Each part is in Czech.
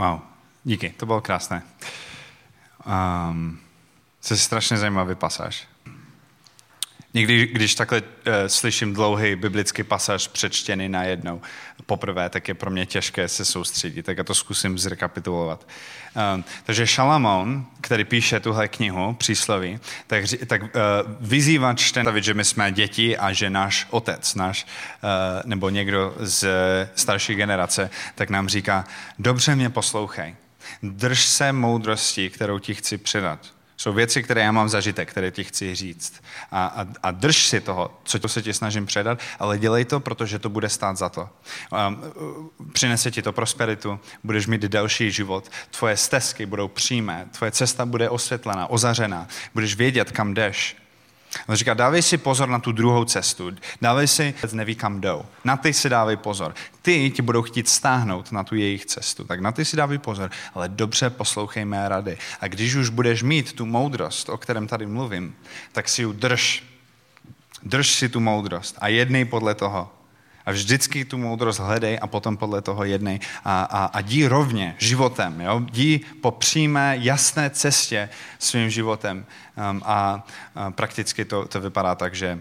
Wow, díky, to bylo krásné. Um, je strašně zajímavý pasáž. Někdy, když takhle uh, slyším dlouhý biblický pasáž přečtený najednou poprvé, tak je pro mě těžké se soustředit, tak já to zkusím zrekapitulovat. Um, takže Šalamón, který píše tuhle knihu, přísloví, tak, tak uh, vyzývá čtenář, že my jsme děti a že náš otec, náš, uh, nebo někdo z starší generace, tak nám říká, dobře mě poslouchej, drž se moudrosti, kterou ti chci předat jsou věci, které já mám zažitek, které ti chci říct. A, a, a drž si toho, co se ti snažím předat, ale dělej to, protože to bude stát za to. Um, přinese ti to prosperitu, budeš mít delší život, tvoje stezky budou přímé, tvoje cesta bude osvětlená, ozařená, budeš vědět, kam jdeš. On říká, dávej si pozor na tu druhou cestu. Dávej si, neví kam jdou. Na ty si dávej pozor. Ty ti budou chtít stáhnout na tu jejich cestu. Tak na ty si dávej pozor, ale dobře poslouchej mé rady. A když už budeš mít tu moudrost, o kterém tady mluvím, tak si ji drž. Drž si tu moudrost a jednej podle toho. A vždycky tu moudrost hledej a potom podle toho jednej. A, a, a dí rovně životem. Jo? Dí po přímé, jasné cestě svým životem. Um, a, a prakticky to, to vypadá tak, že,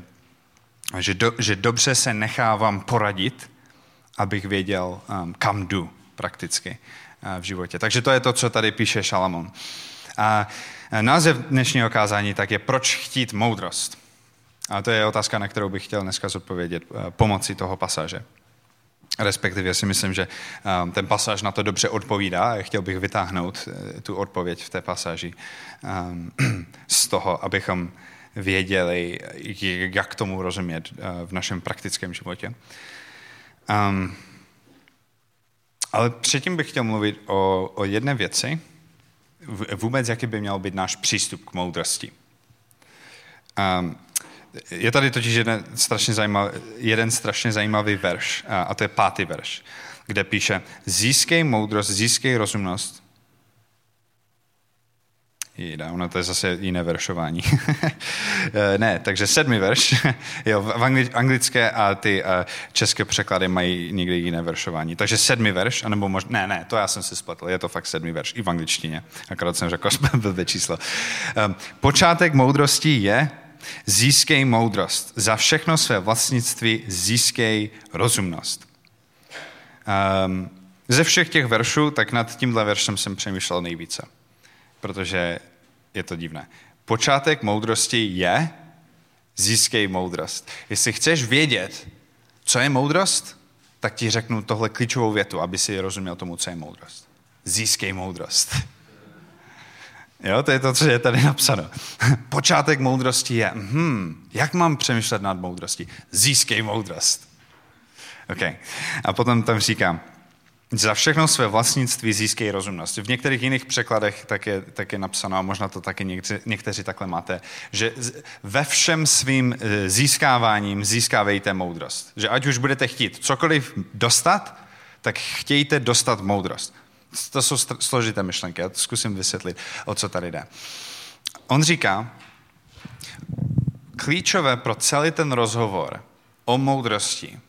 že, do, že dobře se nechávám poradit, abych věděl, um, kam jdu prakticky uh, v životě. Takže to je to, co tady píše Šalamon. A název dnešního kázání tak je Proč chtít moudrost? A to je otázka, na kterou bych chtěl dneska zodpovědět eh, pomocí toho pasáže. Respektive si myslím, že eh, ten pasáž na to dobře odpovídá a chtěl bych vytáhnout eh, tu odpověď v té pasáži z toho, abychom věděli, jak tomu rozumět v našem praktickém životě. Um, ale předtím bych chtěl mluvit o, o jedné věci, vůbec jaký by měl být náš přístup k moudrosti. Um, je tady totiž jeden strašně zajímavý, jeden strašně zajímavý verš, a to je pátý verš, kde píše, získej moudrost, získej rozumnost. Jde, ono to je zase jiné veršování. ne, takže sedmý verš. jo, v anglické a ty české překlady mají někdy jiné veršování. Takže sedmý verš, anebo možná, ne, ne, to já jsem si spletl, je to fakt sedmý verš, i v angličtině. Akorát jsem řekl, byl číslo. Ehm, počátek moudrosti je Získej moudrost. Za všechno své vlastnictví získej rozumnost. Um, ze všech těch veršů, tak nad tímhle veršem jsem přemýšlel nejvíce, protože je to divné. Počátek moudrosti je získej moudrost. Jestli chceš vědět, co je moudrost, tak ti řeknu tohle klíčovou větu, aby si rozuměl tomu, co je moudrost. Získej moudrost. Jo, to je to, co je tady napsáno. Počátek moudrosti je, hmm, jak mám přemýšlet nad moudrostí? Získej moudrost. OK. A potom tam říkám, za všechno své vlastnictví získej rozumnost. V některých jiných překladech tak je, tak je napsáno, a možná to taky někteří, někteří takhle máte, že ve všem svým e, získáváním získávejte moudrost. Že ať už budete chtít cokoliv dostat, tak chtějte dostat moudrost. To jsou složité myšlenky, já to zkusím vysvětlit, o co tady jde. On říká, klíčové pro celý ten rozhovor o moudrosti,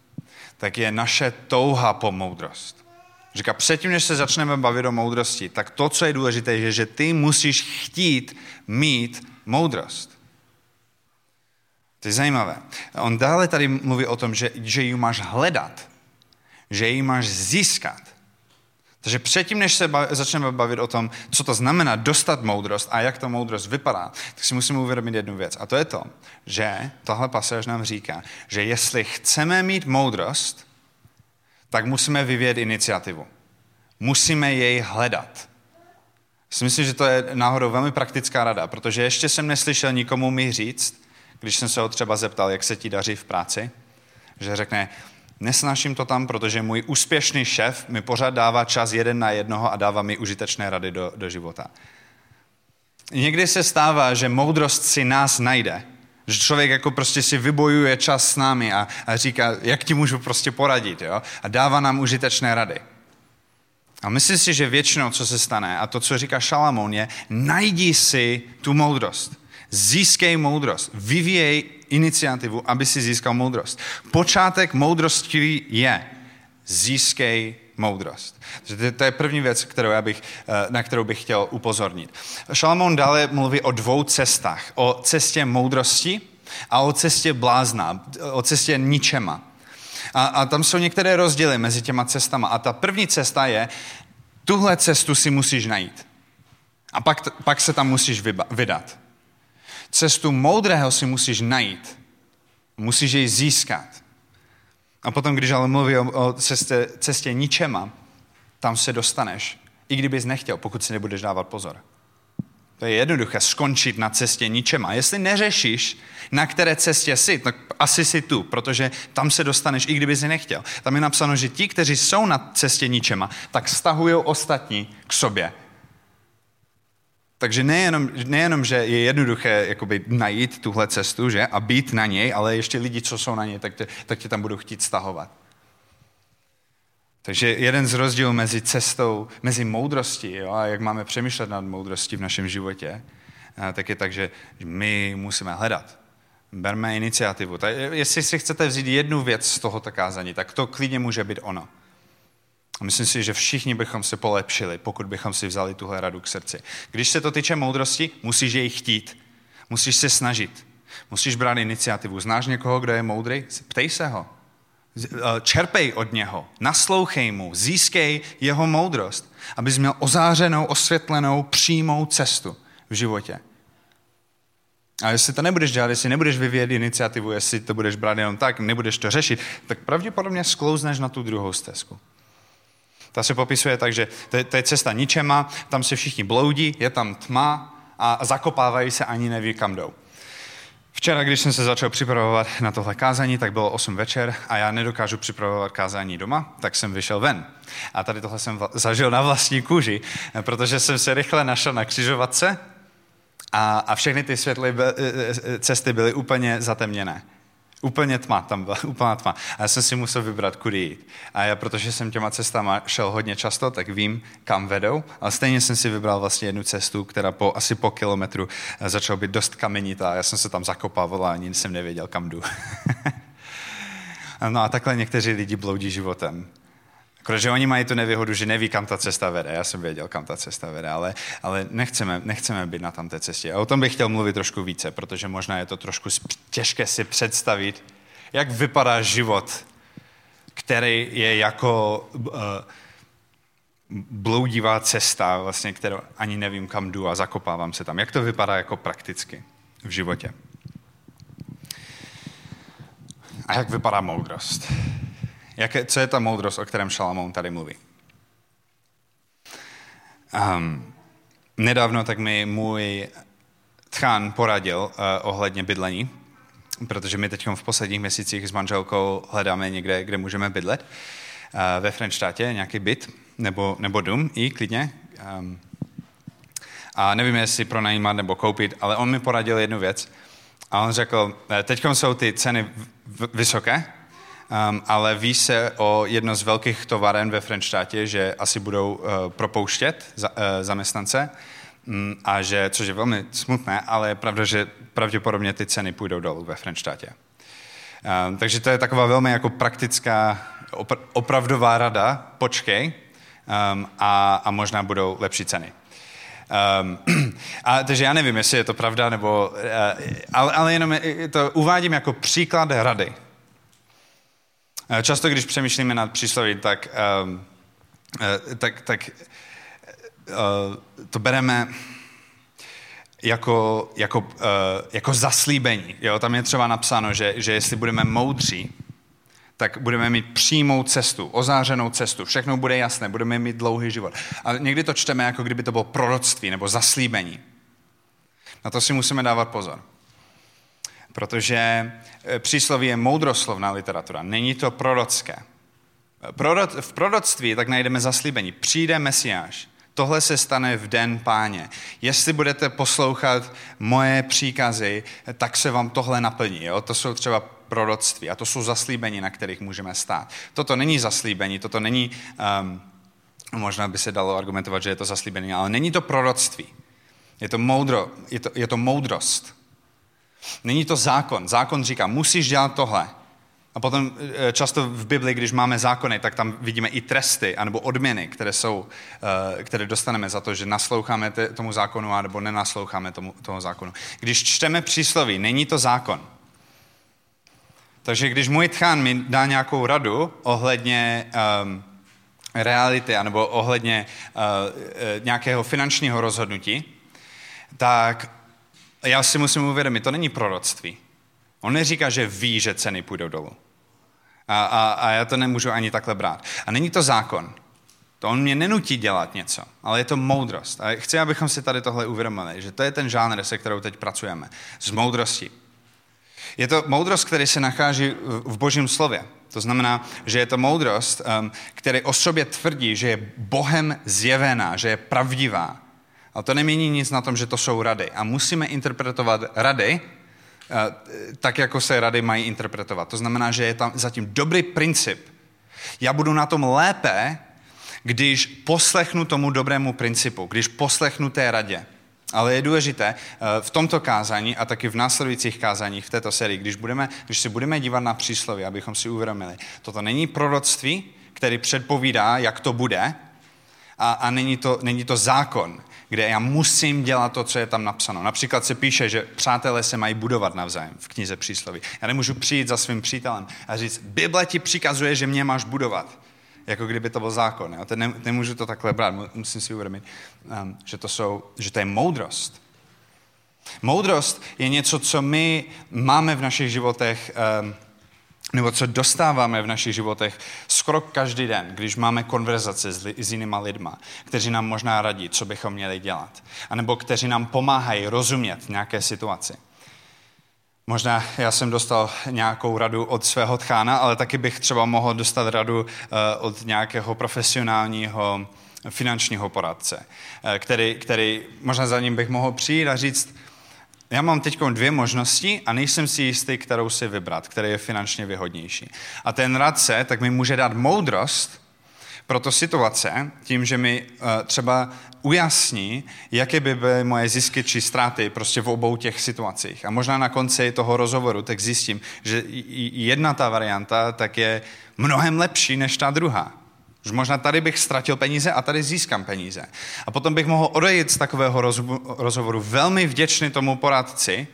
tak je naše touha po moudrost. Říká, předtím, než se začneme bavit o moudrosti, tak to, co je důležité, je, že ty musíš chtít mít moudrost. To je zajímavé. On dále tady mluví o tom, že, že ji máš hledat, že ji máš získat. Takže předtím, než se bav, začneme bavit o tom, co to znamená dostat moudrost a jak ta moudrost vypadá, tak si musíme uvědomit jednu věc. A to je to, že tohle pasáž nám říká, že jestli chceme mít moudrost, tak musíme vyvíjet iniciativu. Musíme jej hledat. Si myslím, že to je náhodou velmi praktická rada, protože ještě jsem neslyšel nikomu mi říct, když jsem se ho třeba zeptal, jak se ti daří v práci, že řekne, Nesnáším to tam, protože můj úspěšný šéf mi pořád dává čas jeden na jednoho a dává mi užitečné rady do, do života. Někdy se stává, že moudrost si nás najde. Že člověk jako prostě si vybojuje čas s námi a, a říká, jak ti můžu prostě poradit. Jo? A dává nám užitečné rady. A myslím si, že většinou, co se stane, a to, co říká Šalamón, je, najdi si tu moudrost. Získej moudrost. Vyvíjej iniciativu, aby si získal moudrost. Počátek moudrosti je získej moudrost. To je první věc, kterou já bych, eh, na kterou bych chtěl upozornit. Šalamón dále mluví o dvou cestách. O cestě moudrosti a o cestě blázna, o cestě ničema. A, a tam jsou některé rozdíly mezi těma cestama. A ta první cesta je, tuhle cestu si musíš najít. A pak, pak se tam musíš vydat. Cestu moudrého si musíš najít. Musíš jej získat. A potom, když ale mluví o, o cestě, cestě ničema, tam se dostaneš. I kdybys nechtěl, pokud si nebudeš dávat pozor. To je jednoduché, skončit na cestě ničema. Jestli neřešíš, na které cestě jsi, tak asi si tu, protože tam se dostaneš, i kdyby jsi nechtěl. Tam je napsáno, že ti, kteří jsou na cestě ničema, tak stahují ostatní k sobě. Takže nejenom, nejenom, že je jednoduché jakoby, najít tuhle cestu že, a být na něj, ale ještě lidi, co jsou na něj, tak tě, tak tě tam budou chtít stahovat. Takže jeden z rozdílů mezi cestou, mezi moudrostí jo, a jak máme přemýšlet nad moudrostí v našem životě, tak je tak, že my musíme hledat. Berme iniciativu. Tak jestli si chcete vzít jednu věc z tohoto kázání, tak to klidně může být ono. A myslím si, že všichni bychom se polepšili, pokud bychom si vzali tuhle radu k srdci. Když se to týče moudrosti, musíš jej chtít. Musíš se snažit. Musíš brát iniciativu. Znáš někoho, kdo je moudrý? Ptej se ho. Eh, čerpej od něho. Naslouchej mu. Získej jeho moudrost, abys měl ozářenou, osvětlenou, přímou cestu v životě. A jestli to nebudeš dělat, jestli nebudeš vyvíjet iniciativu, jestli to budeš brát jenom tak, nebudeš to řešit, tak pravděpodobně sklouzneš na tu druhou stezku. Ta se popisuje tak, že to je, to je cesta ničema, tam se všichni bloudí, je tam tma a zakopávají se, ani neví, kam jdou. Včera, když jsem se začal připravovat na tohle kázání, tak bylo 8 večer a já nedokážu připravovat kázání doma, tak jsem vyšel ven. A tady tohle jsem zažil na vlastní kůži, protože jsem se rychle našel na křižovatce a, a všechny ty světlé e, e, cesty byly úplně zatemněné. Úplně tma, tam byla úplná tma. A já jsem si musel vybrat, kudy jít. A já, protože jsem těma cestama šel hodně často, tak vím, kam vedou. Ale stejně jsem si vybral vlastně jednu cestu, která po asi po kilometru eh, začala být dost kamenitá. Já jsem se tam zakopával a ani jsem nevěděl, kam jdu. no a takhle někteří lidi bloudí životem. Protože oni mají tu nevýhodu, že neví, kam ta cesta vede. Já jsem věděl, kam ta cesta vede, ale, ale nechceme, nechceme být na tam té cestě. A o tom bych chtěl mluvit trošku více, protože možná je to trošku těžké si představit, jak vypadá život, který je jako uh, bloudivá cesta, vlastně, kterou ani nevím, kam jdu a zakopávám se tam. Jak to vypadá jako prakticky v životě? A jak vypadá moudrost? Jaké, co je ta moudrost, o kterém Šalamón tady mluví? Um, nedávno tak mi můj tchán poradil uh, ohledně bydlení, protože my teď v posledních měsících s manželkou hledáme někde, kde můžeme bydlet. Uh, ve Frenštátě nějaký byt nebo, nebo dům i klidně. Um, a nevím, jestli pronajímat nebo koupit, ale on mi poradil jednu věc. A on řekl, eh, teď jsou ty ceny vysoké, Um, ale ví se o jedno z velkých továren ve Frenštátě, že asi budou uh, propouštět za, uh, zaměstnance, um, a že, což je velmi smutné, ale je pravda, že pravděpodobně ty ceny půjdou dolů ve Frenštátě. Um, takže to je taková velmi jako praktická, opr- opravdová rada, počkej um, a, a možná budou lepší ceny. Um, a, takže já nevím, jestli je to pravda, nebo, uh, ale, ale jenom to uvádím jako příklad rady. Eh, často, když přemýšlíme nad přísloví, tak, um, tak, tak uh, to bereme jako, jako, jako zaslíbení. Jo? Tam je třeba napsáno, že, že jestli budeme moudří, tak budeme mít přímou cestu, ozářenou cestu, všechno bude jasné, budeme mít dlouhý život. A někdy to čteme, jako kdyby to bylo proroctví nebo zaslíbení. Na to si musíme dávat pozor protože eh, přísloví je moudroslovná literatura, není to prorocké. V proroctví tak najdeme zaslíbení. Přijde Mesiáš, tohle se stane v den páně. Jestli budete poslouchat moje příkazy, tak se vám tohle naplní. Jo? To jsou třeba proroctví a to jsou zaslíbení, na kterých můžeme stát. Toto není zaslíbení, toto není, um, možná by se dalo argumentovat, že je to zaslíbení, ale není to proroctví. Je to, moudro, je to, je to moudrost. Není to zákon. Zákon říká, musíš dělat tohle. A potom eh, často v Bibli, když máme zákony, tak tam vidíme i tresty anebo odměny, které, jsou, eh, které dostaneme za to, že nasloucháme tomu zákonu nebo nenasloucháme tomu, tomu zákonu. Když čteme přísloví, není to zákon. Takže když můj tchán mi dá nějakou radu ohledně um, reality anebo ohledně uh, nějakého finančního rozhodnutí, tak já si musím uvědomit, to není proroctví. On neříká, že ví, že ceny půjdou dolů. A, a, a já to nemůžu ani takhle brát. A není to zákon. To on mě nenutí dělat něco, ale je to moudrost. A chci, abychom si tady tohle uvědomili, že to je ten žánr, se kterou teď pracujeme. Z moudrosti. Je to moudrost, který se nachází v božím slově. To znamená, že je to moudrost, um, který o sobě tvrdí, že je Bohem zjevená, že je pravdivá. Ale to nemění nic na tom, že to jsou rady. A musíme interpretovat rady uh, tak, jako se rady mají interpretovat. To znamená, že je tam zatím dobrý princip. Já budu na tom lépe, když poslechnu tomu dobrému principu, když poslechnu té radě. Ale je důležité eh, v tomto kázání a taky v následujících kázáních v této sérii, když, budeme, když se budeme dívat na příslovy, abychom si uvědomili, toto není proroctví, který předpovídá, jak to bude, a, a není, to, není to zákon, kde já musím dělat to, co je tam napsáno. Například se píše, že přátelé se mají budovat navzájem v knize přísloví. Já nemůžu přijít za svým přítelem a říct, Bible ti přikazuje, že mě máš budovat jako kdyby to byl zákon. Jo? Ne, nemůžu to takhle brát, musím si uvědomit, um, že, to jsou, že to je moudrost. Moudrost je něco, co my máme v našich životech, um, nebo co dostáváme v našich životech skoro každý den, když máme konverzace s, li, s jinýma lidma, kteří nám možná radí, co bychom měli dělat, anebo kteří nám pomáhají rozumět nějaké situaci. Možná já jsem dostal nějakou radu od svého tchána, ale taky bych třeba mohl dostat radu eh, od nějakého profesionálního finančního poradce, eh, který, který možná za ním bych mohl přijít a říct, já mám teď dvě možnosti a nejsem si jistý, kterou si vybrat, který je finančně vyhodnější. A ten radce tak mi může dát moudrost pro to situace, tím, že mi uh, třeba ujasní, jaké by byly moje zisky či ztráty prostě v obou těch situacích. A možná na konci toho rozhovoru tak zjistím, že jedna ta varianta tak je mnohem lepší než ta druhá. Že možná tady bych ztratil peníze a tady získám peníze. A potom bych mohl odejít z takového rozhovoru velmi vděčný tomu poradci,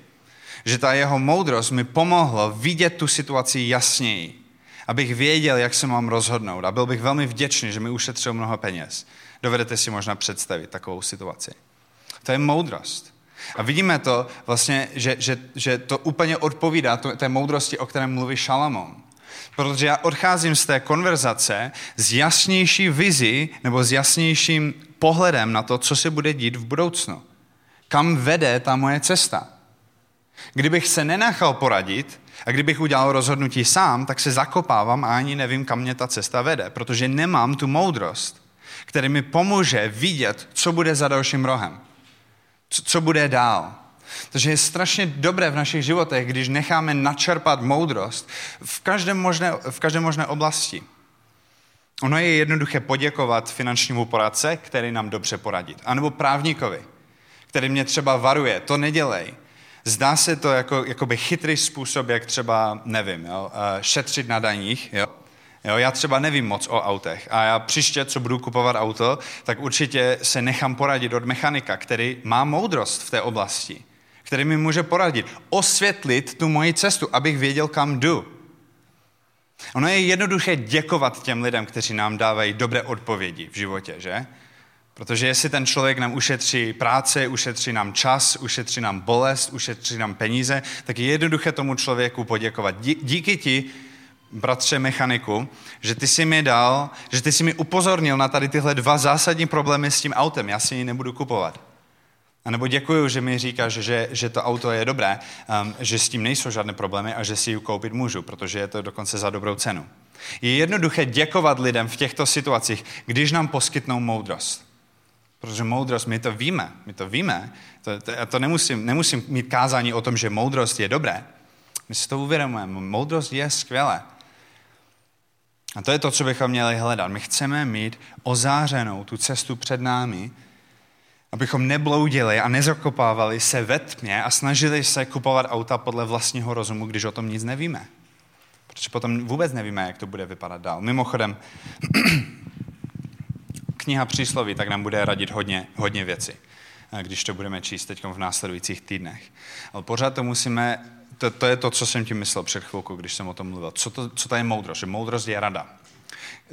že ta jeho moudrost mi pomohla vidět tu situaci jasněji. Abych věděl, jak se mám rozhodnout. A byl bych velmi vděčný, že mi ušetřil mnoho peněz. Dovedete si možná představit takovou situaci. To je moudrost. A vidíme to vlastně, že, že, že to úplně odpovídá té moudrosti, o které mluví Šalamón. Protože já odcházím z té konverzace s jasnější vizi nebo s jasnějším pohledem na to, co se bude dít v budoucnu. Kam vede ta moje cesta. Kdybych se nenechal poradit a kdybych udělal rozhodnutí sám, tak se zakopávám a ani nevím, kam mě ta cesta vede, protože nemám tu moudrost který mi pomůže vidět, co bude za dalším rohem. Co, co bude dál. Takže je strašně dobré v našich životech, když necháme načerpat moudrost v každé možné, v každé možné oblasti. Ono je jednoduché poděkovat finančnímu poradce, který nám dobře poradí. A nebo právníkovi, který mě třeba varuje, to nedělej. Zdá se to jako jakoby chytrý způsob, jak třeba, nevím, jo, eh, šetřit na daních, jo. Jo, já třeba nevím moc o autech a já příště, co budu kupovat auto, tak určitě se nechám poradit od mechanika, který má moudrost v té oblasti, který mi může poradit, osvětlit tu moji cestu, abych věděl, kam jdu. Ono je jednoduché děkovat těm lidem, kteří nám dávají dobré odpovědi v životě, že? Protože jestli ten člověk nám ušetří práce, ušetří nám čas, ušetří nám bolest, ušetří nám peníze, tak je jednoduché tomu člověku poděkovat. Díky ti bratře mechaniku, že ty jsi mi dal, že ty jsi mi upozornil na tady tyhle dva zásadní problémy s tím autem, já si ji nebudu kupovat. A nebo děkuju, že mi říkáš, že, že to auto je dobré, um, že s tím nejsou žádné problémy a že si ji koupit můžu, protože je to dokonce za dobrou cenu. Je jednoduché děkovat lidem v těchto situacích, když nám poskytnou moudrost. Protože moudrost, my to víme, my to víme. To, to, to nemusím, nemusím mít kázání o tom, že moudrost je dobré. My si to uvědomujeme. Moudrost je skvělé. A to je to, co bychom měli hledat. My chceme mít ozářenou tu cestu před námi, abychom nebloudili a nezakopávali se ve tmě a snažili se kupovat auta podle vlastního rozumu, když o tom nic nevíme. Protože potom vůbec nevíme, jak to bude vypadat dál. Mimochodem, kniha přísloví tak nám bude radit hodně, hodně věcí, když to budeme číst teď v následujících týdnech. Ale pořád to musíme, to, to je to, co jsem tím myslel před chvilkou, když jsem o tom mluvil. Co to, co to je moudrost? Že moudrost je rada.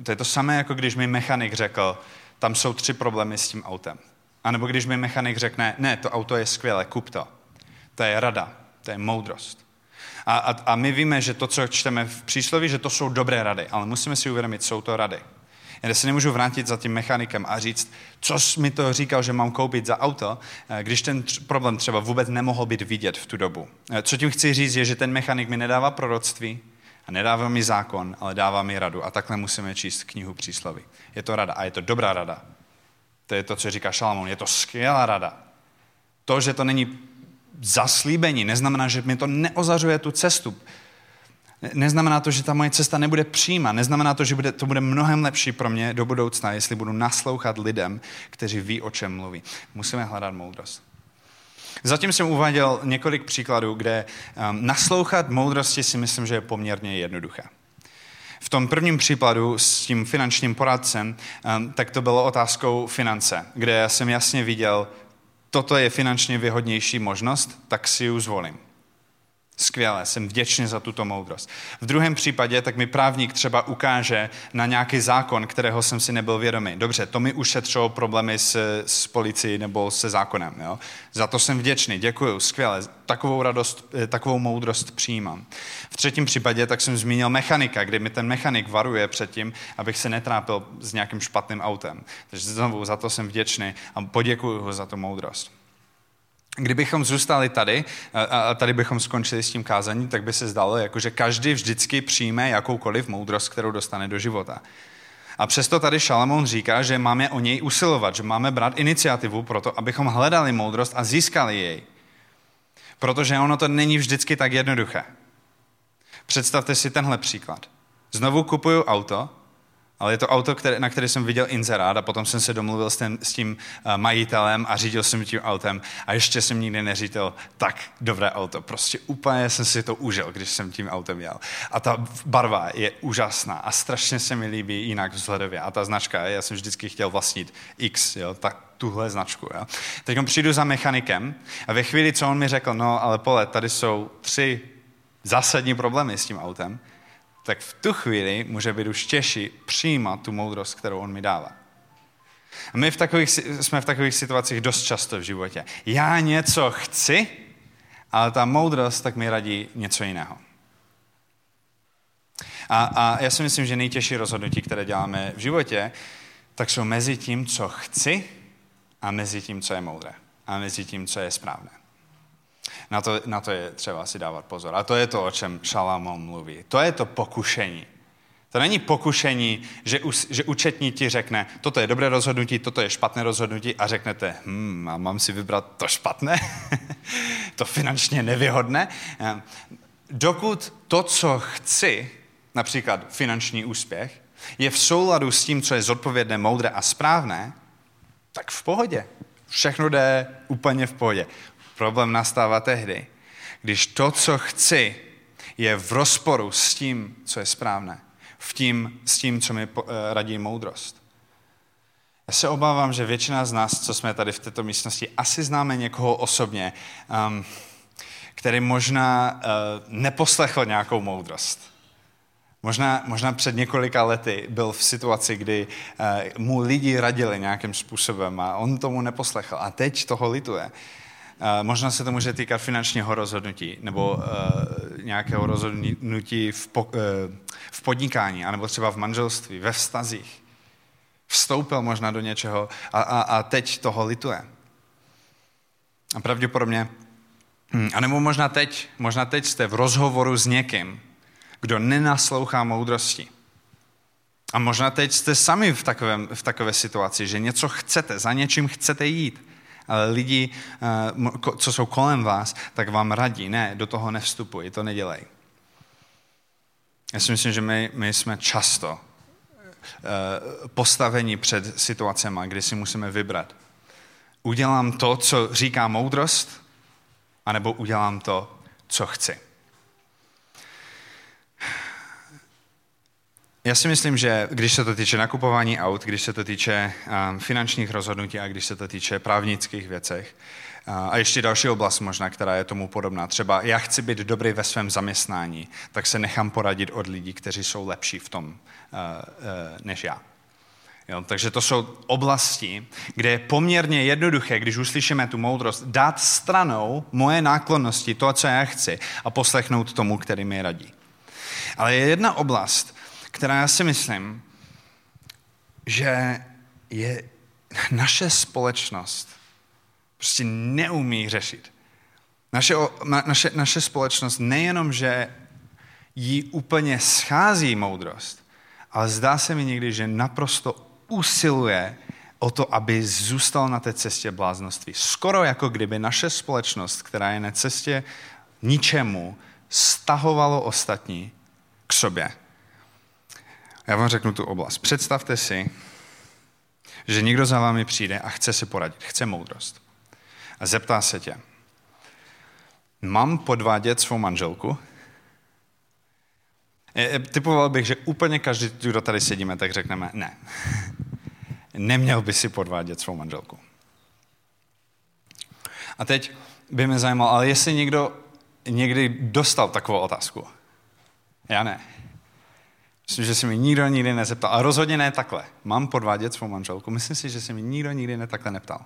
To je to samé, jako když mi mechanik řekl, tam jsou tři problémy s tím autem. A nebo když mi mechanik řekne, ne, to auto je skvělé, kup to. To je rada, to je moudrost. A, a, a my víme, že to, co čteme v přísloví, že to jsou dobré rady, ale musíme si uvědomit, jsou to rady. Já se nemůžu vrátit za tím mechanikem a říct, co jsi mi to říkal, že mám koupit za auto, eh, když ten problém třeba vůbec nemohl být vidět v tu dobu. Eh, co tím chci říct, je, že ten mechanik mi nedává proroctví a nedává mi zákon, ale dává mi radu. A takhle musíme číst knihu přísloví. Je to rada a je to dobrá rada. To je to, co říká Šalamón. Je to skvělá rada. To, že to není zaslíbení, neznamená, že mi to neozařuje tu cestu. Neznamená to, že ta moje cesta nebude přímá. Neznamená to, že bude, to bude mnohem lepší pro mě do budoucna, jestli budu naslouchat lidem, kteří ví, o čem mluví. Musíme hledat moudrost. Zatím jsem uváděl několik příkladů, kde um, naslouchat moudrosti si myslím, že je poměrně jednoduché. V tom prvním případu s tím finančním poradcem, um, tak to bylo otázkou finance, kde já jsem jasně viděl, toto je finančně výhodnější možnost, tak si ji zvolím. Skvělé, jsem vděčný za tuto moudrost. V druhém případě tak mi právník třeba ukáže na nějaký zákon, kterého jsem si nebyl vědomý. Dobře, to mi ušetřilo problémy s, s policií nebo se zákonem. Jo? Za to jsem vděčný, děkuji, skvěle. Takovou radost, eh, takovou moudrost přijímám. V třetím případě tak jsem zmínil mechanika, kdy mi ten mechanik varuje před tím, abych se netrápil s nějakým špatným autem. Takže znovu za to jsem vděčný a poděkuji ho za tu moudrost. Kdybychom zůstali tady a tady bychom skončili s tím kázaním, tak by se zdalo, jako že každý vždycky přijme jakoukoliv moudrost, kterou dostane do života. A přesto tady Šalamón říká, že máme o něj usilovat, že máme brát iniciativu pro to, abychom hledali moudrost a získali jej. Protože ono to není vždycky tak jednoduché. Představte si tenhle příklad. Znovu kupuju auto, ale je to auto, které, na které jsem viděl inzerát a potom jsem se domluvil s, ten, s tím uh, majitelem a řídil jsem tím autem a ještě jsem nikdy neřídil tak dobré auto. Prostě úplně jsem si to užil, když jsem tím autem jel. A ta barva je úžasná a strašně se mi líbí jinak vzhledově. A ta značka, já jsem vždycky chtěl vlastnit X, jo, tak tuhle značku. Jo. Teď přijdu za mechanikem a ve chvíli, co on mi řekl, no ale pole, tady jsou tři zásadní problémy s tím autem, tak v tu chvíli může být už těžší přijímat tu moudrost, kterou on mi dává. A my v takových, jsme v takových situacích dost často v životě. Já něco chci, ale ta moudrost tak mi radí něco jiného. A, a já si myslím, že nejtěžší rozhodnutí, které děláme v životě, tak jsou mezi tím, co chci a mezi tím, co je moudré. A mezi tím, co je správné. Na to, na to je třeba si dávat pozor. A to je to, o čem Šalamón mluví. To je to pokušení. To není pokušení, že, že učetní ti řekne, toto je dobré rozhodnutí, toto je špatné rozhodnutí a řeknete, hm, a mám si vybrat to špatné, to finančně nevyhodné. Ehm, dokud to, co chci, například finanční úspěch, je v souladu s tím, co je zodpovědné, moudré a správné, tak v pohodě. Všechno jde úplně v pohodě. Problém nastává tehdy, když to, co chci, je v rozporu s tím, co je správné. V tím, s tím, co mi eh, radí moudrost. Já se obávám, že většina z nás, co jsme tady v této místnosti, asi známe někoho osobně, um, který možná uh, neposlechl nějakou moudrost. Možná, možná před několika lety byl v situaci, kdy uh, mu lidi radili nějakým způsobem a on tomu neposlechl. A teď toho lituje. Možná se to může týkat finančního rozhodnutí nebo uh, nějakého rozhodnutí v, po, uh, v podnikání, anebo třeba v manželství, ve vztazích. Vstoupil možná do něčeho a, a, a teď toho lituje. A pravděpodobně, hm, anebo možná teď, možná teď jste v rozhovoru s někým, kdo nenaslouchá moudrosti. A možná teď jste sami v, takovém, v takové situaci, že něco chcete, za něčím chcete jít ale lidi, eh, co jsou kolem vás, tak vám radí, ne, do toho nevstupuj, to nedělej. Já si myslím, že my, my jsme často eh, postaveni před situacemi, kdy si musíme vybrat. Udělám to, co říká moudrost, anebo udělám to, co chci. Já si myslím, že když se to týče nakupování aut, když se to týče um, finančních rozhodnutí a když se to týče právnických věcech, uh, a ještě další oblast možná, která je tomu podobná. Třeba já chci být dobrý ve svém zaměstnání, tak se nechám poradit od lidí, kteří jsou lepší v tom uh, uh, než já. Jo, takže to jsou oblasti, kde je poměrně jednoduché, když uslyšíme tu moudrost, dát stranou moje náklonnosti, to, co já chci, a poslechnout tomu, který mi radí. Ale je jedna oblast, která já si myslím, že je naše společnost prostě neumí řešit. Naše, naše, naše společnost nejenom, že jí úplně schází moudrost, ale zdá se mi někdy, že naprosto usiluje o to, aby zůstal na té cestě bláznoství. Skoro jako kdyby naše společnost, která je na cestě ničemu, stahovalo ostatní k sobě. Já vám řeknu tu oblast. Představte si, že někdo za vámi přijde a chce si poradit, chce moudrost. A zeptá se tě, mám podvádět svou manželku? E, e, typoval bych, že úplně každý, kdo tady sedíme, tak řekneme ne. Neměl by si podvádět svou manželku. A teď by mě zajímalo, ale jestli někdo někdy dostal takovou otázku. Já ne. Myslím, že si mi nikdo nikdy nezeptal. A rozhodně ne takhle. Mám podvádět svou manželku? Myslím si, že si mi nikdo nikdy ne takhle neptal.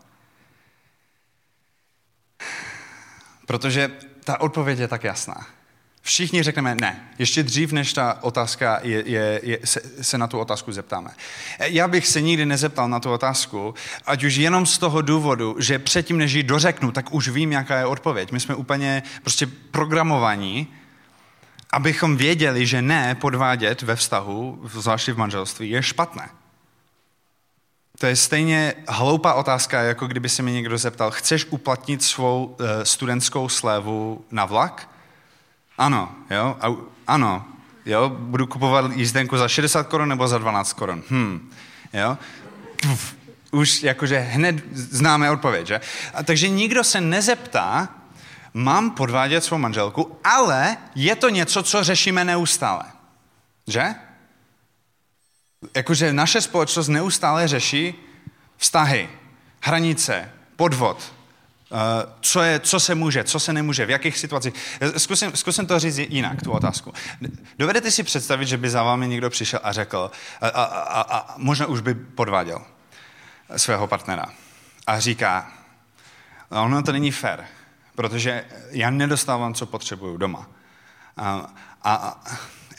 Protože ta odpověď je tak jasná. Všichni řekneme ne. Ještě dřív, než ta otázka je, je, je, se, se na tu otázku zeptáme. Já bych se nikdy nezeptal na tu otázku, ať už jenom z toho důvodu, že předtím, než ji dořeknu, tak už vím, jaká je odpověď. My jsme úplně prostě programovaní, abychom věděli, že ne podvádět ve vztahu, zvláště v manželství, je špatné. To je stejně hloupá otázka, jako kdyby se mi někdo zeptal, chceš uplatnit svou uh, studentskou slévu na vlak? Ano, jo, a, ano, jo, budu kupovat jízdenku za 60 korun nebo za 12 korun. Hm, jo. Už jakože hned známe odpověď, že? A takže nikdo se nezeptá, mám podvádět svou manželku, ale je to něco, co řešíme neustále. Že? Jakože naše společnost neustále řeší vztahy, hranice, podvod, Eh, co, je, co se může, co se nemůže, v jakých situacích. Zkusím, zkusím to říct jinak, tu otázku. Dovedete si představit, že by za vámi někdo přišel a řekl, a, a, a, a možná už by podváděl svého partnera a říká, no, ono to není fér, protože já nedostávám, co potřebuju doma. A, a, a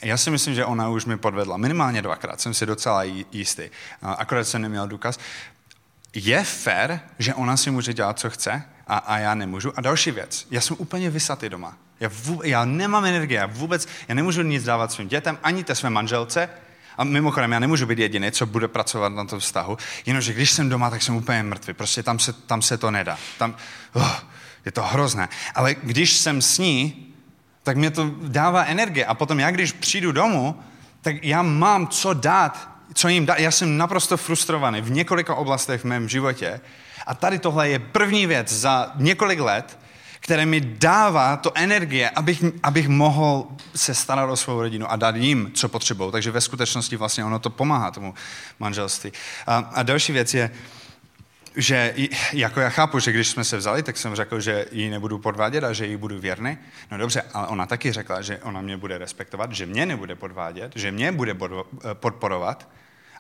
já si myslím, že ona už mi podvedla minimálně dvakrát, jsem si docela jistý. Akorát jsem neměl důkaz. Je fér, že ona si může dělat, co chce? a, a já nemůžu. A další věc, já jsem úplně vysatý doma. Já, vůbec, já nemám energii, já vůbec, já nemůžu nic dávat svým dětem, ani té své manželce. A mimochodem, já nemůžu být jediný, co bude pracovat na tom vztahu. Jenomže když jsem doma, tak jsem úplně mrtvý. Prostě tam se, tam se to nedá. Tam, oh, je to hrozné. Ale když jsem s ní, tak mě to dává energie. A potom já, když přijdu domů, tak já mám co dát, co jim dát. Já jsem naprosto frustrovaný v několika oblastech v mém životě a tady tohle je první věc za několik let, které mi dává to energie, abych, abych mohl se starat o svou rodinu a dát jim, co potřebují. Takže ve skutečnosti vlastně ono to pomáhá tomu manželství. A, a další věc je, že jako já chápu, že když jsme se vzali, tak jsem řekl, že ji nebudu podvádět a že jí budu věrný. No dobře, ale ona taky řekla, že ona mě bude respektovat, že mě nebude podvádět, že mě bude podporovat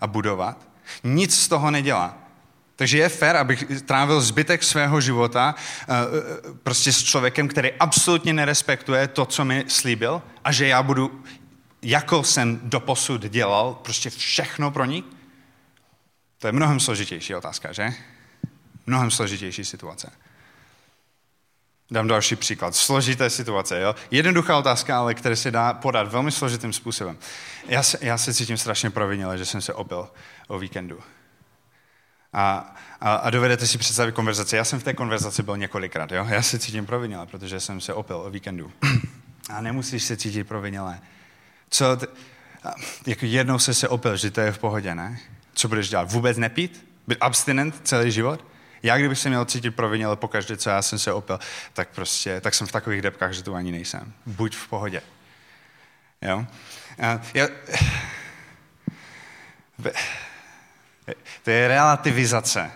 a budovat. Nic z toho nedělá. Takže je fér, abych trávil zbytek svého života eh, eh, prostě s člověkem, který absolutně nerespektuje to, co mi slíbil a že já budu, jako jsem doposud dělal, prostě všechno pro ní? To je mnohem složitější otázka, že? Mnohem složitější situace. Dám další příklad. Složité situace. Jo? Jednoduchá otázka, ale které se dá podat velmi složitým způsobem. Já se, já se cítím strašně provinile, že jsem se opil o víkendu. A, a, a dovedete si představit konverzaci. Já jsem v té konverzaci byl několikrát. Jo? Já se cítím provinile, protože jsem se opil o víkendu. A nemusíš se cítit provinile. Co t- jako jednou se se opil, že to je v pohodě, ne? Co budeš dělat? Vůbec nepít? Být abstinent celý život? Já kdybych se měl cítit provinile pokaždé, co já jsem se opil, tak prostě, tak jsem v takových depkách, že tu ani nejsem. Buď v pohodě. Jo? Já, To je relativizace.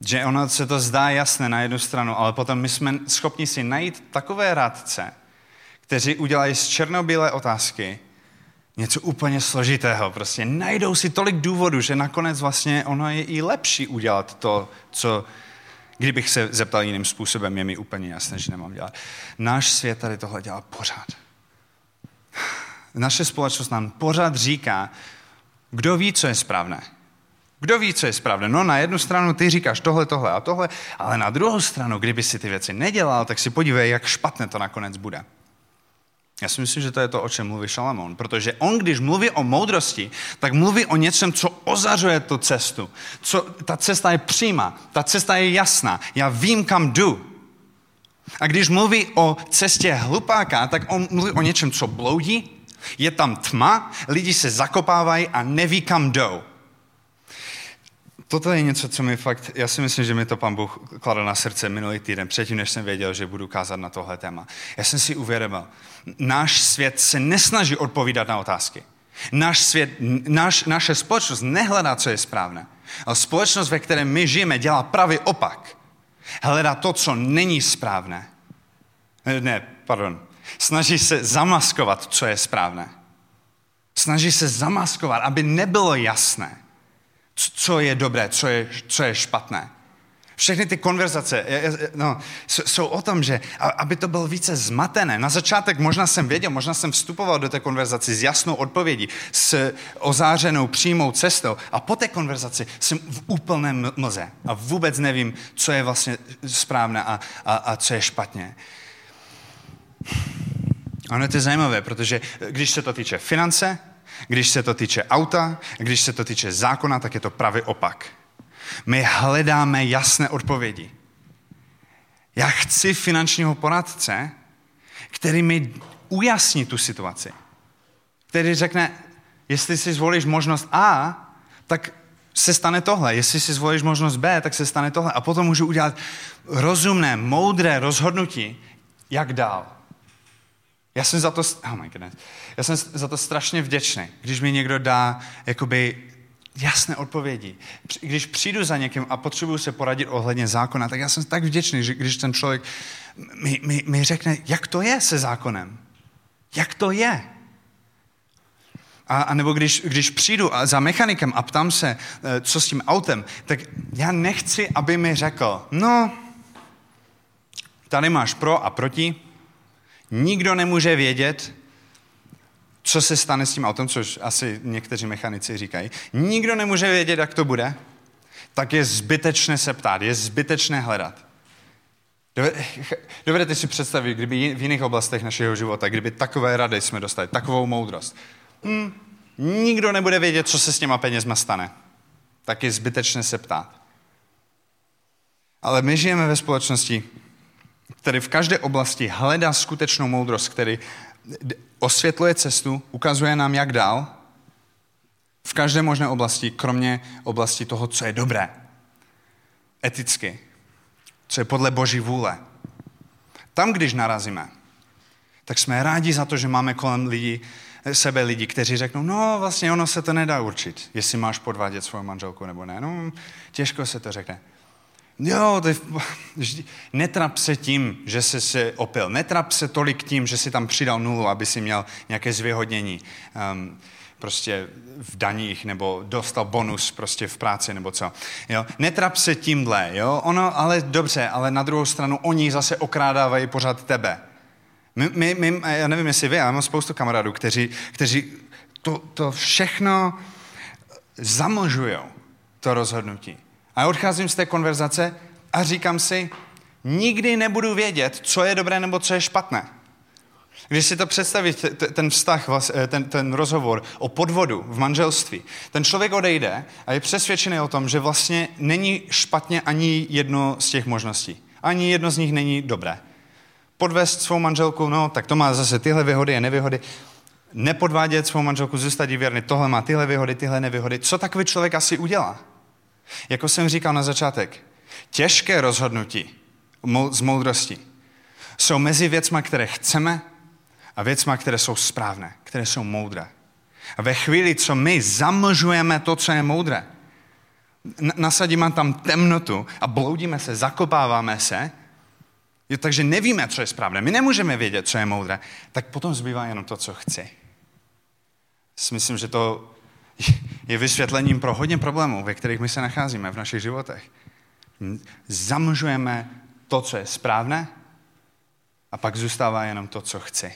Že ono se to zdá jasné na jednu stranu, ale potom my jsme schopni si najít takové radce, kteří udělají z černobílé otázky něco úplně složitého. Prostě najdou si tolik důvodů, že nakonec vlastně ono je i lepší udělat to, co kdybych se zeptal jiným způsobem, je mi úplně jasné, že nemám dělat. Náš svět tady tohle dělá pořád. Naše společnost nám pořád říká, kdo ví, co je správné. Kdo ví, co je správné? No na jednu stranu ty říkáš tohle, tohle a tohle, ale na druhou stranu, kdyby si ty věci nedělal, tak si podívej, jak špatné to nakonec bude. Já si myslím, že to je to, o čem mluví Šalamón, protože on, když mluví o moudrosti, tak mluví o něčem, co ozařuje tu cestu. Co, ta cesta je přímá, ta cesta je jasná, já vím, kam jdu. A když mluví o cestě hlupáka, tak on mluví o něčem, co bloudí, je tam tma, lidi se zakopávají a neví, kam jdou. Toto je něco, co mi fakt, já si myslím, že mi to pan Bůh kladl na srdce minulý týden, předtím, než jsem věděl, že budu kázat na tohle téma. Já jsem si uvědomil, náš svět se nesnaží odpovídat na otázky. Náš svět, náš, naše společnost nehledá, co je správné. Ale společnost, ve které my žijeme, dělá pravý opak. Hledá to, co není správné. Ne, pardon. Snaží se zamaskovat, co je správné. Snaží se zamaskovat, aby nebylo jasné co je dobré, co je, co je špatné. Všechny ty konverzace no, jsou o tom, že aby to bylo více zmatené. Na začátek možná jsem věděl, možná jsem vstupoval do té konverzaci s jasnou odpovědí, s ozářenou přímou cestou a po té konverzaci jsem v úplném mlze a vůbec nevím, co je vlastně správné a, a, a co je špatně. Ano, to je zajímavé, protože když se to týče finance, když se to týče auta, když se to týče zákona, tak je to pravý opak. My hledáme jasné odpovědi. Já chci finančního poradce, který mi ujasní tu situaci. Který řekne, jestli si zvolíš možnost A, tak se stane tohle. Jestli si zvolíš možnost B, tak se stane tohle. A potom můžu udělat rozumné, moudré rozhodnutí, jak dál. Já jsem za to, oh my goodness, já jsem za to strašně vděčný, když mi někdo dá jakoby jasné odpovědi. Když přijdu za někým a potřebuju se poradit ohledně zákona, tak já jsem tak vděčný, že když ten člověk mi, mi, mi řekne, jak to je se zákonem. Jak to je. A, a nebo když, když přijdu za mechanikem a ptám se, eh, co s tím autem, tak já nechci, aby mi řekl, no, tady máš pro a proti, Nikdo nemůže vědět, co se stane s tím autem, což asi někteří mechanici říkají. Nikdo nemůže vědět, jak to bude. Tak je zbytečné se ptát, je zbytečné hledat. Dovedete si představit, kdyby v jiných oblastech našeho života, kdyby takové rady jsme dostali, takovou moudrost. Hmm, nikdo nebude vědět, co se s těma penězma stane. Tak je zbytečné se ptát. Ale my žijeme ve společnosti, který v každé oblasti hledá skutečnou moudrost, který osvětluje cestu, ukazuje nám, jak dál, v každé možné oblasti, kromě oblasti toho, co je dobré, eticky, co je podle Boží vůle. Tam, když narazíme, tak jsme rádi za to, že máme kolem lidí, sebe lidi, kteří řeknou, no vlastně ono se to nedá určit, jestli máš podvádět svou manželku nebo ne. No, těžko se to řekne. Jo, je, netrap se tím, že jsi se opil. Netrap se tolik tím, že si tam přidal nulu, aby si měl nějaké zvěhodnění um, prostě v daních, nebo dostal bonus prostě v práci, nebo co. Jo? Netrap se tímhle, jo? Ono, ale dobře, ale na druhou stranu oni zase okrádávají pořád tebe. My, my, my, já nevím, jestli vy, ale mám spoustu kamarádů, kteří, kteří to, to všechno zamlžují, to rozhodnutí. A odcházím z té konverzace a říkám si, nikdy nebudu vědět, co je dobré nebo co je špatné. Když si to představíte, ten vztah, eh, ten, ten rozhovor o podvodu v manželství, ten člověk odejde a je přesvědčený o tom, že vlastně není špatně ani jedno z těch možností. Ani jedno z nich není dobré. Podvést svou manželku, no, tak to má zase tyhle výhody a nevýhody. Nepodvádět svou manželku, zůstat věrný, tohle má tyhle výhody, tyhle nevýhody. Co takový člověk asi udělá? Jako jsem říkal na začátek, těžké rozhodnutí z moudrosti jsou mezi věcma, které chceme a věcma, které jsou správné, které jsou moudré. A ve chvíli, co my zamlžujeme to, co je moudré, nasadíme tam temnotu a bloudíme se, zakopáváme se, jo, takže nevíme, co je správné. My nemůžeme vědět, co je moudré. Tak potom zbývá jenom to, co chci. Myslím, že to je vysvětlením pro hodně problémů, ve kterých my se nacházíme v našich životech. Zamlžujeme to, co je správné, a pak zůstává jenom to, co chci.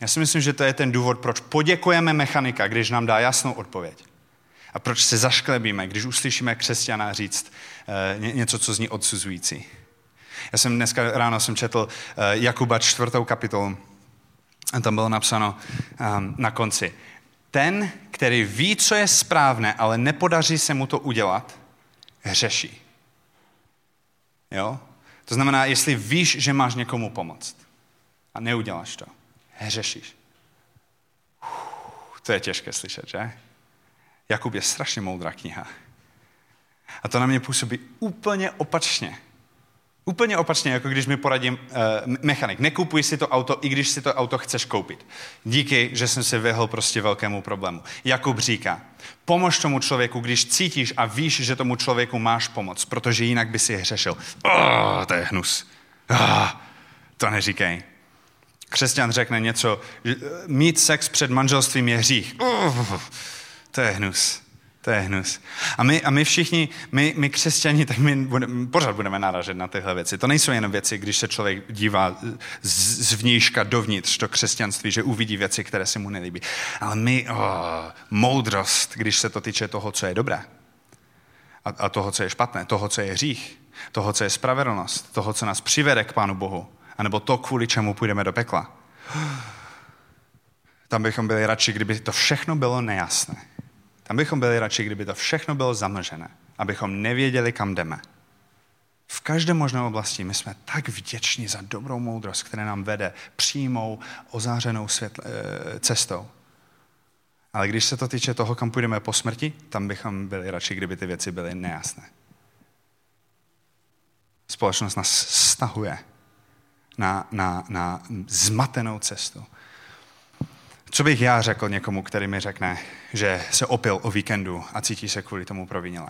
Já si myslím, že to je ten důvod, proč poděkujeme mechanika, když nám dá jasnou odpověď. A proč se zašklebíme, když uslyšíme křesťana říct uh, něco, co zní odsuzující. Já jsem dneska ráno jsem četl uh, Jakuba čtvrtou kapitolu a tam bylo napsáno um, na konci. Ten, který ví, co je správné, ale nepodaří se mu to udělat, hřeší. Jo? To znamená, jestli víš, že máš někomu pomoct a neuděláš to, hřešíš. Uf, to je těžké slyšet, že? Jakub je strašně moudrá kniha. A to na mě působí úplně opačně. Úplně opačně, jako když mi poradím uh, mechanik. Nekupuj si to auto, i když si to auto chceš koupit. Díky, že jsem se vyhl prostě velkému problému. Jakub říká, pomož tomu člověku, když cítíš a víš, že tomu člověku máš pomoct, protože jinak by si hřešil. Oh, to je hnus. Oh, to neříkej. Křesťan řekne něco, mít sex před manželstvím je hřích. Oh, to je hnus. To je hnus. A my, a my všichni, my, my křesťani, tak my budeme, pořád budeme náražet na tyhle věci. To nejsou jen věci, když se člověk dívá z, z dovnitř do křesťanství, že uvidí věci, které se mu nelíbí. Ale my, oh, moudrost, když se to týče toho, co je dobré a, a toho, co je špatné, toho, co je hřích, toho, co je spravedlnost, toho, co nás přivede k Pánu Bohu, anebo to, kvůli čemu půjdeme do pekla. Tam bychom byli radši, kdyby to všechno bylo nejasné tam bychom byli radši, kdyby to všechno bylo zamlžené, abychom nevěděli, kam jdeme. V každé možné oblasti my jsme tak vděční za dobrou moudrost, která nám vede přímou, ozářenou světle, eh, cestou. Ale když se to týče toho, kam půjdeme po smrti, tam bychom byli radši, kdyby ty věci byly nejasné. Společnost nás stahuje na, na, na zmatenou cestu. Co bych já řekl někomu, který mi řekne, že se opil o víkendu a cítí se kvůli tomu provinile?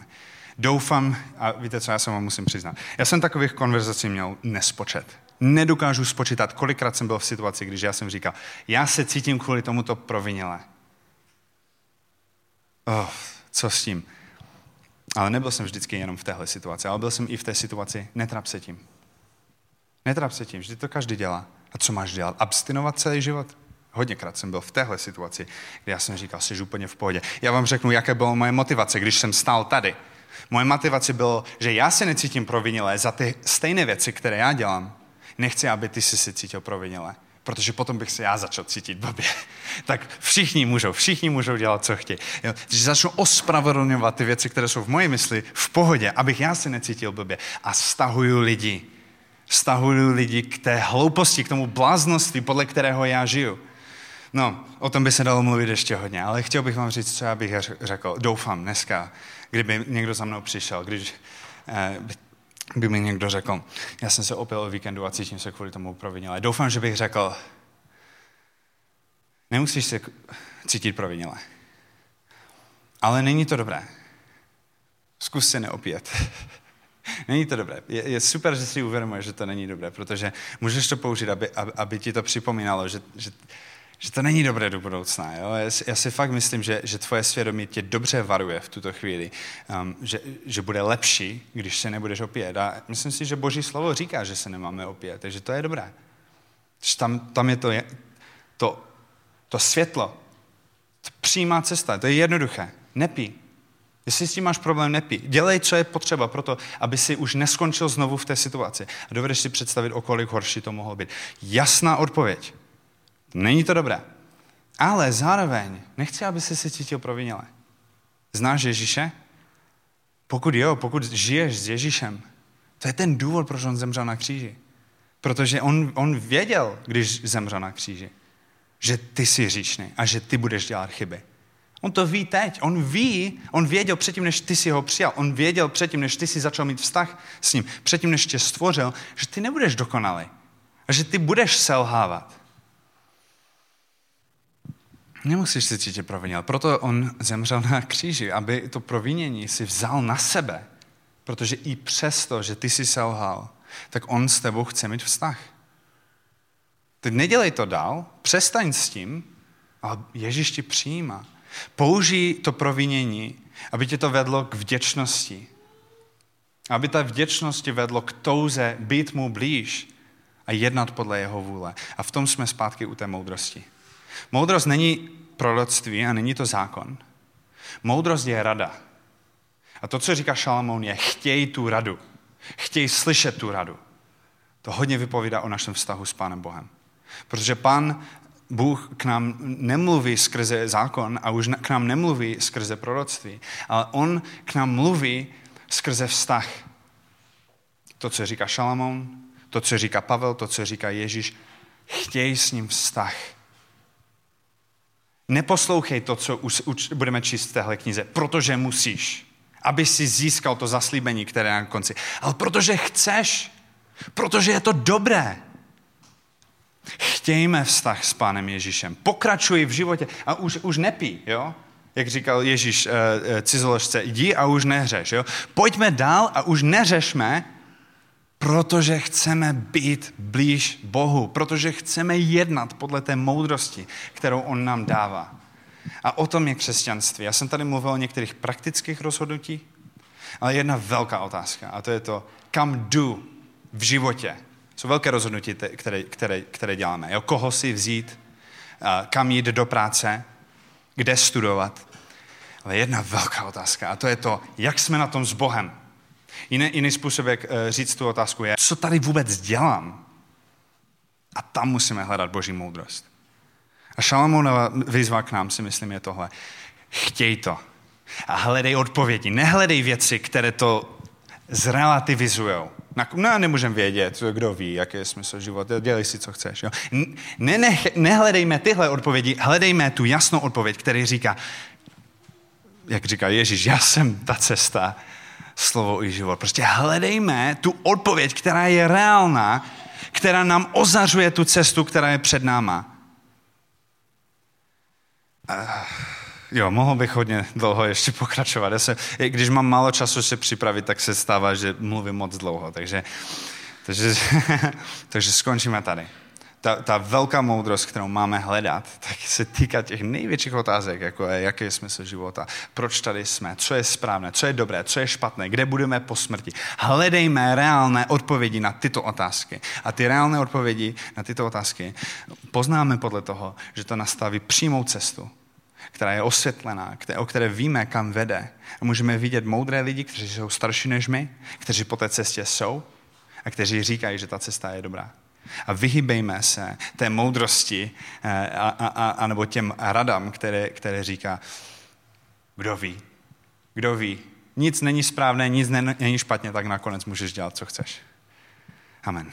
Doufám, a víte co, já se vám musím přiznat, já jsem takových konverzací měl nespočet. Nedokážu spočítat, kolikrát jsem byl v situaci, když já jsem říkal, já se cítím kvůli tomuto provinile. Oh, co s tím? Ale nebyl jsem vždycky jenom v téhle situaci, ale byl jsem i v té situaci, netrap se tím. Netrap se tím, vždy to každý dělá. A co máš dělat? Abstinovat celý život? Hodněkrát jsem byl v téhle situaci, kdy já jsem říkal, jsi úplně v pohodě. Já vám řeknu, jaké bylo moje motivace, když jsem stál tady. Moje motivace bylo, že já se necítím provinilé za ty stejné věci, které já dělám. Nechci, aby ty si se cítil provinilé, protože potom bych se já začal cítit blbě. tak všichni můžou, všichni můžou dělat, co chtějí. Když začnu ospravedlňovat ty věci, které jsou v moje mysli, v pohodě, abych já se necítil blbě a stahuju lidi. Stahuju lidi k té hlouposti, k tomu bláznoství, podle kterého já žiju. No, o tom by se dalo mluvit ještě hodně, ale chtěl bych vám říct, co já bych řekl. Doufám dneska, kdyby někdo za mnou přišel, když eh, by mi někdo řekl, já jsem se opil o víkendu a cítím se kvůli tomu provinile. Doufám, že bych řekl, nemusíš se cítit provinile. Ale není to dobré. Zkus se neopět. není to dobré. Je, je super, že si uvědomuješ, že to není dobré, protože můžeš to použít, aby, aby, aby ti to připomínalo, že, že že to není dobré do budoucna. Jo? Já si fakt myslím, že, že tvoje svědomí tě dobře varuje v tuto chvíli, um, že, že bude lepší, když se nebudeš opět. A myslím si, že Boží slovo říká, že se nemáme opět, takže to je dobré. Tam, tam je to, to, to světlo, to přímá cesta, to je jednoduché. Nepí. Jestli s tím máš problém, nepí. Dělej, co je potřeba pro to, aby si už neskončil znovu v té situaci. A dovedeš si představit, o kolik horší to mohlo být. Jasná odpověď. Není to dobré. Ale zároveň nechci, aby se se cítil provinile. Znáš Ježíše? Pokud jo, pokud žiješ s Ježíšem, to je ten důvod, proč on zemřel na kříži. Protože on, on věděl, když zemřel na kříži, že ty jsi říšný a že ty budeš dělat chyby. On to ví teď. On ví, on věděl předtím, než ty si ho přijal. On věděl předtím, než ty si začal mít vztah s ním. Předtím, než tě stvořil, že ty nebudeš dokonalý. A že ty budeš selhávat. Nemusíš se cítit provinil. Proto on zemřel na kříži, aby to provinění si vzal na sebe. Protože i přesto, že ty jsi selhal, tak on s tebou chce mít vztah. Teď nedělej to dál, přestaň s tím, ale Ježíš ti přijímá. Použij to provinění, aby tě to vedlo k vděčnosti. Aby ta vděčnost tě vedlo k touze být mu blíž a jednat podle jeho vůle. A v tom jsme zpátky u té moudrosti. Moudrost není proroctví a není to zákon. Moudrost je rada. A to, co říká Šalamoun, je chtěj tu radu. Chtěj slyšet tu radu. To hodně vypovídá o našem vztahu s Pánem Bohem. Protože Pán Bůh k nám nemluví skrze zákon a už k nám nemluví skrze proroctví, ale On k nám mluví skrze vztah. To, co říká Šalamoun, to, co říká Pavel, to, co říká Ježíš, chtěj s ním vztah. Neposlouchej to, co už, už budeme číst v téhle knize, protože musíš, aby si získal to zaslíbení, které je na konci. Ale protože chceš, protože je to dobré. Chtějme vztah s Pánem Ježíšem. Pokračuj v životě a už, už nepí, jo? Jak říkal Ježíš e, cizoložce, jdi a už nehřeš, jo? Pojďme dál a už neřešme, protože chceme být blíž Bohu, protože chceme jednat podle té moudrosti, kterou On nám dává. A o tom je křesťanství. Já jsem tady mluvil o některých praktických rozhodnutích, ale jedna velká otázka, a to je to, kam jdu v životě. Jsou velké rozhodnutí, které, které, které děláme. Jo? Koho si vzít, kam jít do práce, kde studovat. Ale jedna velká otázka, a to je to, jak jsme na tom s Bohem. Jiný, jiný způsob, jak eh, říct tu otázku, je, co tady vůbec dělám? A tam musíme hledat boží moudrost. A Šalamounova výzva k nám si myslím je tohle. Chtěj to. A hledej odpovědi. Nehledej věci, které to zrelativizují. No, nemůžeme vědět, kdo ví, jaký je smysl života, dělej si, co chceš. Jo? Ne, ne, nehledejme tyhle odpovědi, hledejme tu jasnou odpověď, který říká, jak říká Ježíš, já jsem ta cesta, slovo i život. Prostě hledejme tu odpověď, která je reálná, která nám ozařuje tu cestu, která je před náma. Uh, jo, mohl bych hodně dlouho ještě pokračovat. Já se, když mám málo času se připravit, tak se stává, že mluvím moc dlouho. Takže, takže, takže skončíme tady ta, ta velká moudrost, kterou máme hledat, tak se týká těch největších otázek, jako je, jaký je smysl života, proč tady jsme, co je správné, co je dobré, co je špatné, kde budeme po smrti. Hledejme reálné odpovědi na tyto otázky. A ty reálné odpovědi na tyto otázky poznáme podle toho, že to nastaví přímou cestu, která je osvětlená, o které víme, kam vede. A můžeme vidět moudré lidi, kteří jsou starší než my, kteří po té cestě jsou a kteří říkají, že ta cesta je dobrá. A vyhybejme se té moudrosti eh, a, a, a, a nebo těm radám, které, které říká, kdo ví, kdo ví. Nic není správné, nic není špatně, tak nakonec můžeš dělat, co chceš. Amen.